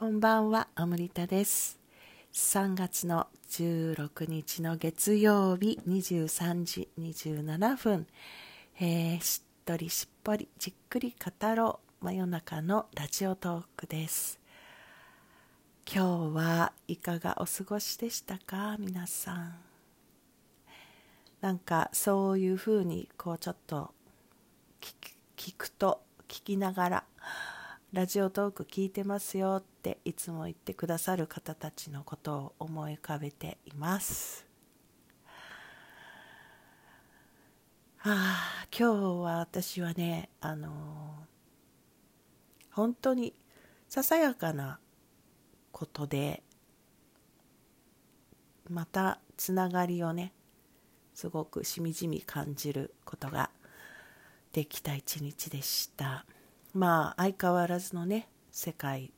こんばんは、アムリタです。3月の16日の月曜日23時27分、えーしっとりしっぽりじっくり語ろう真夜中のラジオトークです。今日はいかがお過ごしでしたか皆さん？なんかそういうふうにこうちょっと聞聞くと聞きながらラジオトーク聞いてますよっていつも言ってくださる方たちのことを思い浮かべています。あ、今日は私はね、あのー本当にささやかなことでまたつながりをねすごくしみじみ感じることができた一日でしたまあ相変わらずのね世界、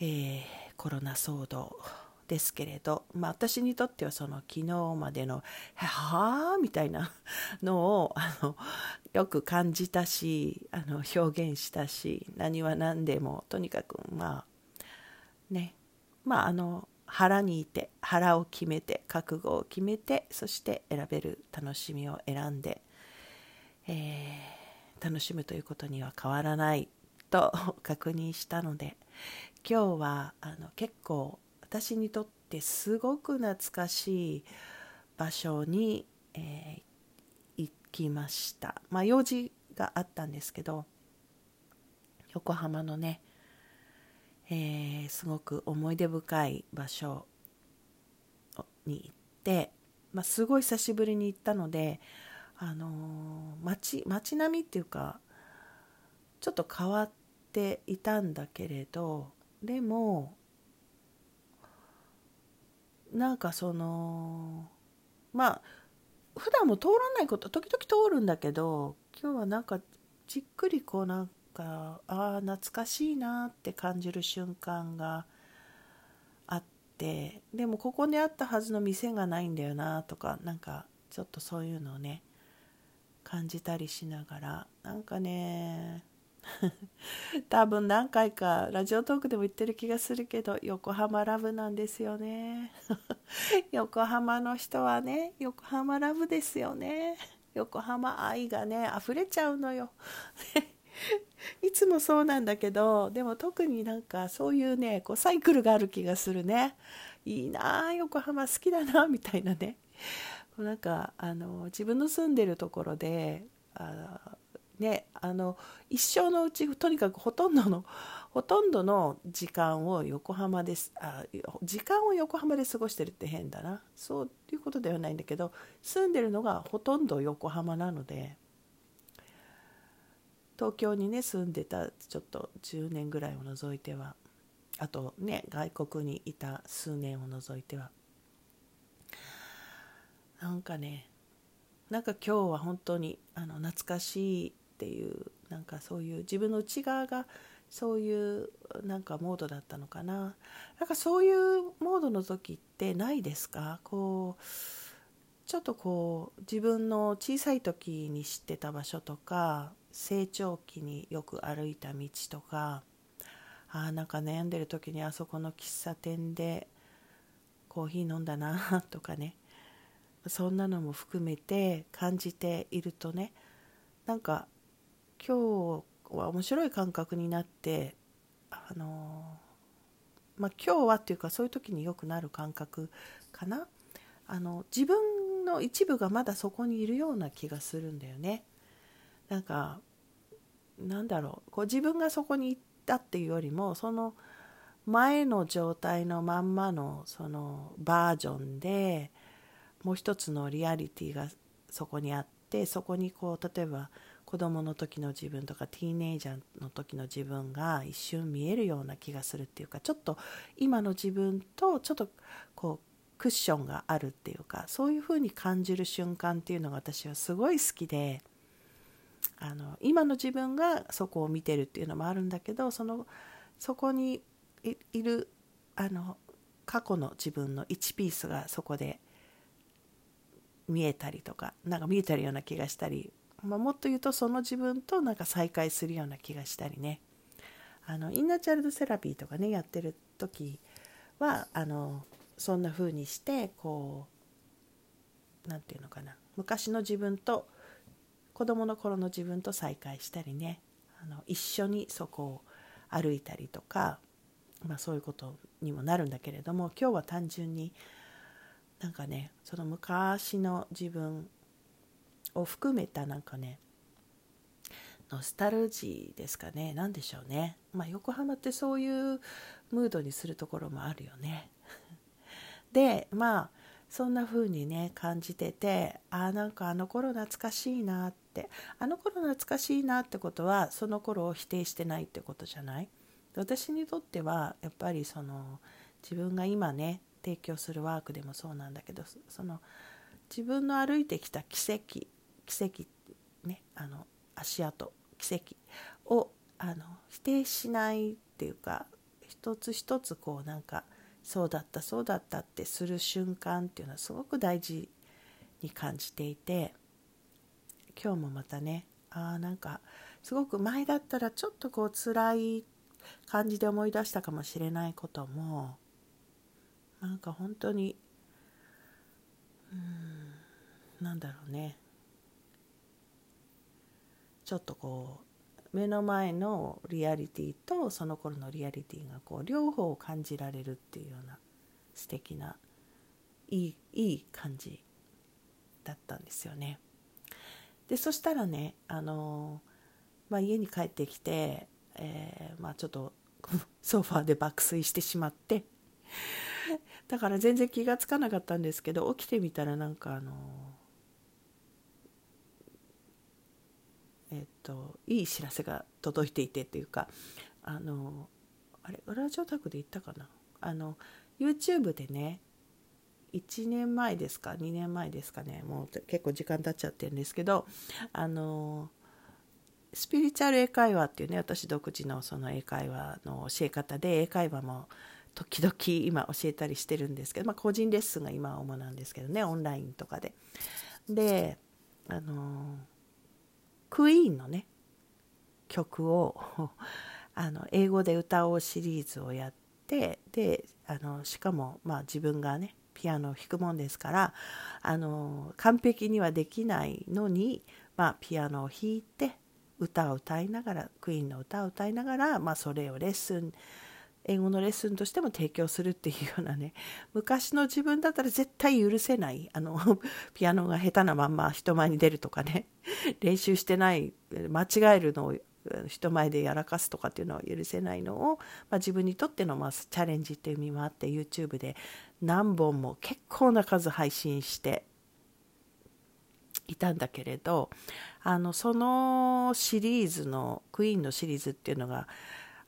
えーコロナ騒動ですけれど、まあ、私にとってはその昨日までの「はあ?」みたいなのをあのよく感じたしあの表現したし何は何でもとにかくまあねまああの腹にいて腹を決めて覚悟を決めてそして選べる楽しみを選んで、えー楽しむということには変わらないと 確認したので今日はあの結構私にとってすごく懐かしい場所に、えー行きました。まあ用事があったんですけど横浜のね、えーすごく思い出深い場所に行って、まあ、すごい久しぶりに行ったので、あのー街街並みっていうかちょっと変わってていたんだけれどでもなんかそのまあ普段も通らないこと時々通るんだけど今日はなんかじっくりこうなんかああ懐かしいなって感じる瞬間があってでもここにあったはずの店がないんだよなとかなんかちょっとそういうのをね感じたりしながらなんかね 多分何回かラジオトークでも言ってる気がするけど横浜ラブなんですよね。横浜の人はね横浜ラブですよね。横浜愛がね溢れちゃうのよ。いつもそうなんだけどでも特になんかそういうねこうサイクルがある気がするね。いいなあ横浜好きだなみたいなね。なんかあの自分の住んでるところであねあの一生のうちとにかくほとんどのほとんどの時間を横浜ですあ時間を横浜で過ごしてるって変だな。そういうことではないんだけど住んでるのがほとんど横浜なので東京にね住んでたちょっと10年ぐらいを除いてはあとね外国にいた数年を除いては。なんかねなんか今日は本当にあの懐かしいっていうなんかそういう自分の内側がそういうなんかモードだったのかな。なんかそういうモードの時ってないですか？こうちょっとこう自分の小さい時に知ってた場所とか成長期によく歩いた道とかあなんか悩んでる時にあそこの喫茶店でコーヒー飲んだなとかねそんなのも含めて感じているとねなんか今日は面白い感覚になってあのまあ今日はっていうかそういう時によくなる感覚かな。あの自分の一部がまだそこにいるような気がするんだよね。なんかなんだろう。こう自分がそこに行ったっていうよりもその前の状態のまんまのそのバージョンでもう一つのリアリティがそこにあってそこにこう例えば子供の時の自分とかティーネイジャーの時の自分が一瞬見えるような気がするっていうかちょっと今の自分とちょっとこうクッションがあるっていうかそういう風に感じる瞬間っていうのが私はすごい好きであの今の自分がそこを見てるっていうのもあるんだけどそのそこにいるあの過去の自分の1ピースがそこで見えたりとかなんか見えてるような気がしたり、まあ、もっと言うとその自分となんか再会するような気がしたりね。あのインナーチャイルドセラピーとかねやってる時はあのそんな風にしてこう何て言うのかな。昔の自分と子供の頃の自分と再会したりね。あの一緒にそこを歩いたりとか、まあ、そういうことにもなるんだけれども今日は単純になんかねその昔の自分を含めたなんかねノスタルジーですかね。何でしょうね。まあ横浜ってそういうムードにするところもあるよね。でまあそんな風にね感じててあなんかあの頃懐かしいなってあの頃懐かしいなってことはその頃を否定してないってことじゃない？私にとってはやっぱりその自分が今ね提供するワークでもそうなんだけどその自分の歩いてきた奇跡奇跡ねあの足跡奇跡をあの否定しないっていうか一つ一つこうなんかそうだったそうだったってする瞬間っていうのはすごく大事に感じていて今日もまたねあなんかすごく前だったらちょっとこう辛い感じで思い出したかもしれないこともなんか本当にうんなんだろうね。ちょっとこう目の前のリアリティとその頃のリアリティがこう両方感じられるっていうような素敵ないいいい感じだったんですよね。でそしたらねあの、まあ、家に帰ってきて、えー、まあ、ちょっとソファーで爆睡してしまってだから全然気が付かなかったんですけど起きてみたらなんかあのえっと、いい知らせが届いていてっていうかあのあれラジオタクで言ったかな？あの YouTube でね1年前ですか2年前ですかねもう結構時間経っちゃってるんですけどあのスピリチュアル英会話っていうね私独自のその英会話の教え方で英会話も時々今教えたりしてるんですけど、まあ、個人レッスンが今は主なんですけどねオンラインとかで。であのクイーンのね曲を あの英語で歌おうシリーズをやってであのしかも、まあ、自分がねピアノを弾くもんですからあの完璧にはできないのに、まあ、ピアノを弾いて歌を歌いながらクイーンの歌を歌いながら、まあ、それをレッスン英語のレッスンとしても提供するっていうようなね 昔の自分だったら絶対許せないあの ピアノが下手なまんま人前に出るとかね 練習してない間違えるのを人前でやらかすとかっていうのは許せないのを、まあ、自分にとってのまあチャレンジっていう意味もあって YouTube で何本も結構な数配信していたんだけれどあのそのシリーズのクイーンのシリーズっていうのが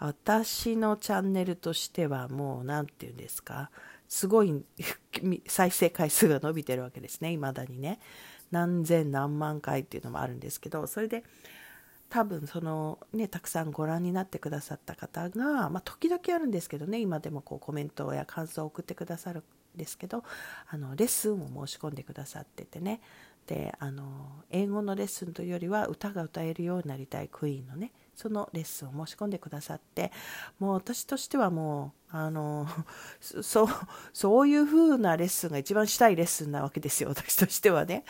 私のチャンネルとしてはもう何て言うんですか？すごい 再生回数が伸びてるわけですね未だにね。何千何万回っていうのもあるんですけどそれで多分そのねたくさんご覧になってくださった方が、まあ、時々あるんですけどね今でもこうコメントや感想を送ってくださるんですけどあのレッスンを申し込んでくださっててね。であの英語のレッスンというよりは歌が歌えるようになりたいクイーンのねそのレッスンを申し込んでくださってもう私としてはもうあの そうそういう風なレッスンが一番したいレッスンなわけですよ 私としてはね。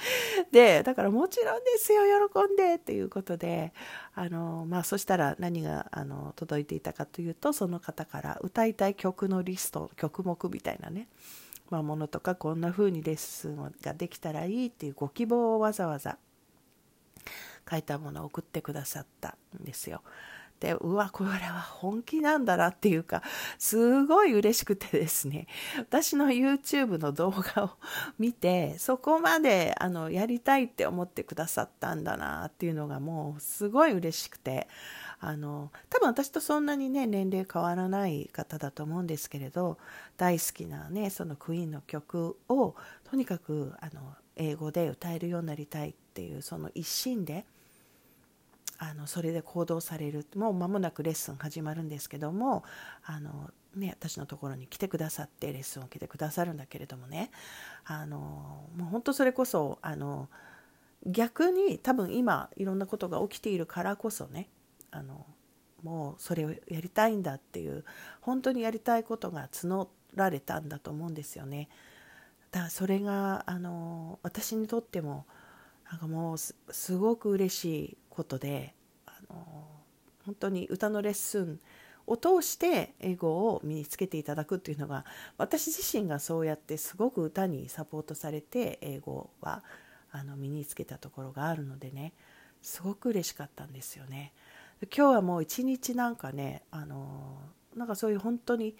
でだからもちろんですよ喜んでっていうことであのまあそしたら何があの届いていたかというとその方から歌いたい曲のリスト曲目みたいなね。まあ、ものとかこんな風にレッスンができたらいいっていうご希望をわざわざ書いたものを送ってくださったんですよ。でうわこれは本気なんだなっていうかすごい嬉しくてですね私の YouTube の動画を見てそこまであのやりたいって思ってくださったんだなっていうのがもうすごい嬉しくてあの多分私とそんなにね年齢変わらない方だと思うんですけれど大好きなねそのクイーンの曲をとにかくあの英語で歌えるようになりたいっていうその一心であのそれで行動されるもう間もなくレッスン始まるんですけどもあの、ね、私のところに来てくださってレッスンを受けてくださるんだけれどもねあのもう本当それこそあの逆に多分今いろんなことが起きているからこそねあのもうそれをやりたいんだっていう本当にやりたいことが募られたんだと思うんですよね。だからそれがあの私にとってもなんかもうすごく嬉しいことであの本当に歌のレッスンを通して英語を身につけていただくっていうのが私自身がそうやってすごく歌にサポートされて英語はあの身につけたところがあるのでねすごく嬉しかったんですよね。今日はもう一日なんかねあのなんかそういう本当に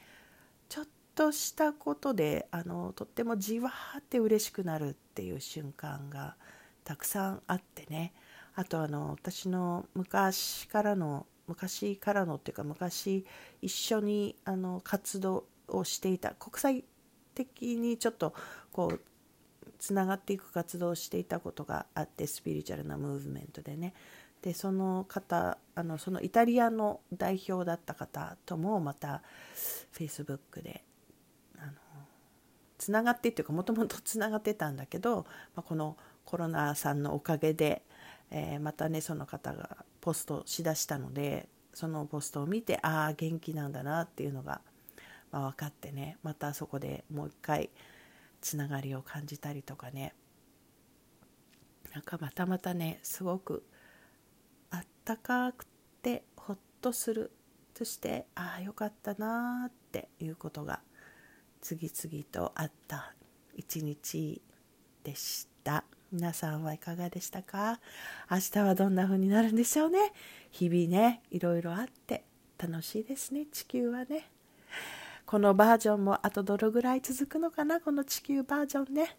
ちょっとしたことであのとってもじわーって嬉しくなるっていう瞬間がたくさんあってねあとあの私の昔からの昔からのっていうか昔一緒にあの活動をしていた国際的にちょっとこうつながっていく活動をしていたことがあってスピリチュアルなムーブメントでね。でその方あのそのイタリアの代表だった方ともまたフェイスブックであのつながってっていうかもともとつながってたんだけど、まあ、このコロナさんのおかげで、えー、またねその方がポストしだしたのでそのポストを見てああ元気なんだなっていうのが、まあ、分かってねまたそこでもう一回つながりを感じたりとかね。なんかまたまたねすごくあったかくてほっとするそしてああよかったなっていうことが次々とあった一日でした。皆さんはいかがでしたか？明日はどんな風になるんでしょうね？日々ねいろいろあって楽しいですね地球はね。このバージョンもあとどれぐらい続くのかな？この地球バージョンね。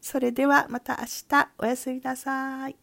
それではまた明日。おやすみなさい。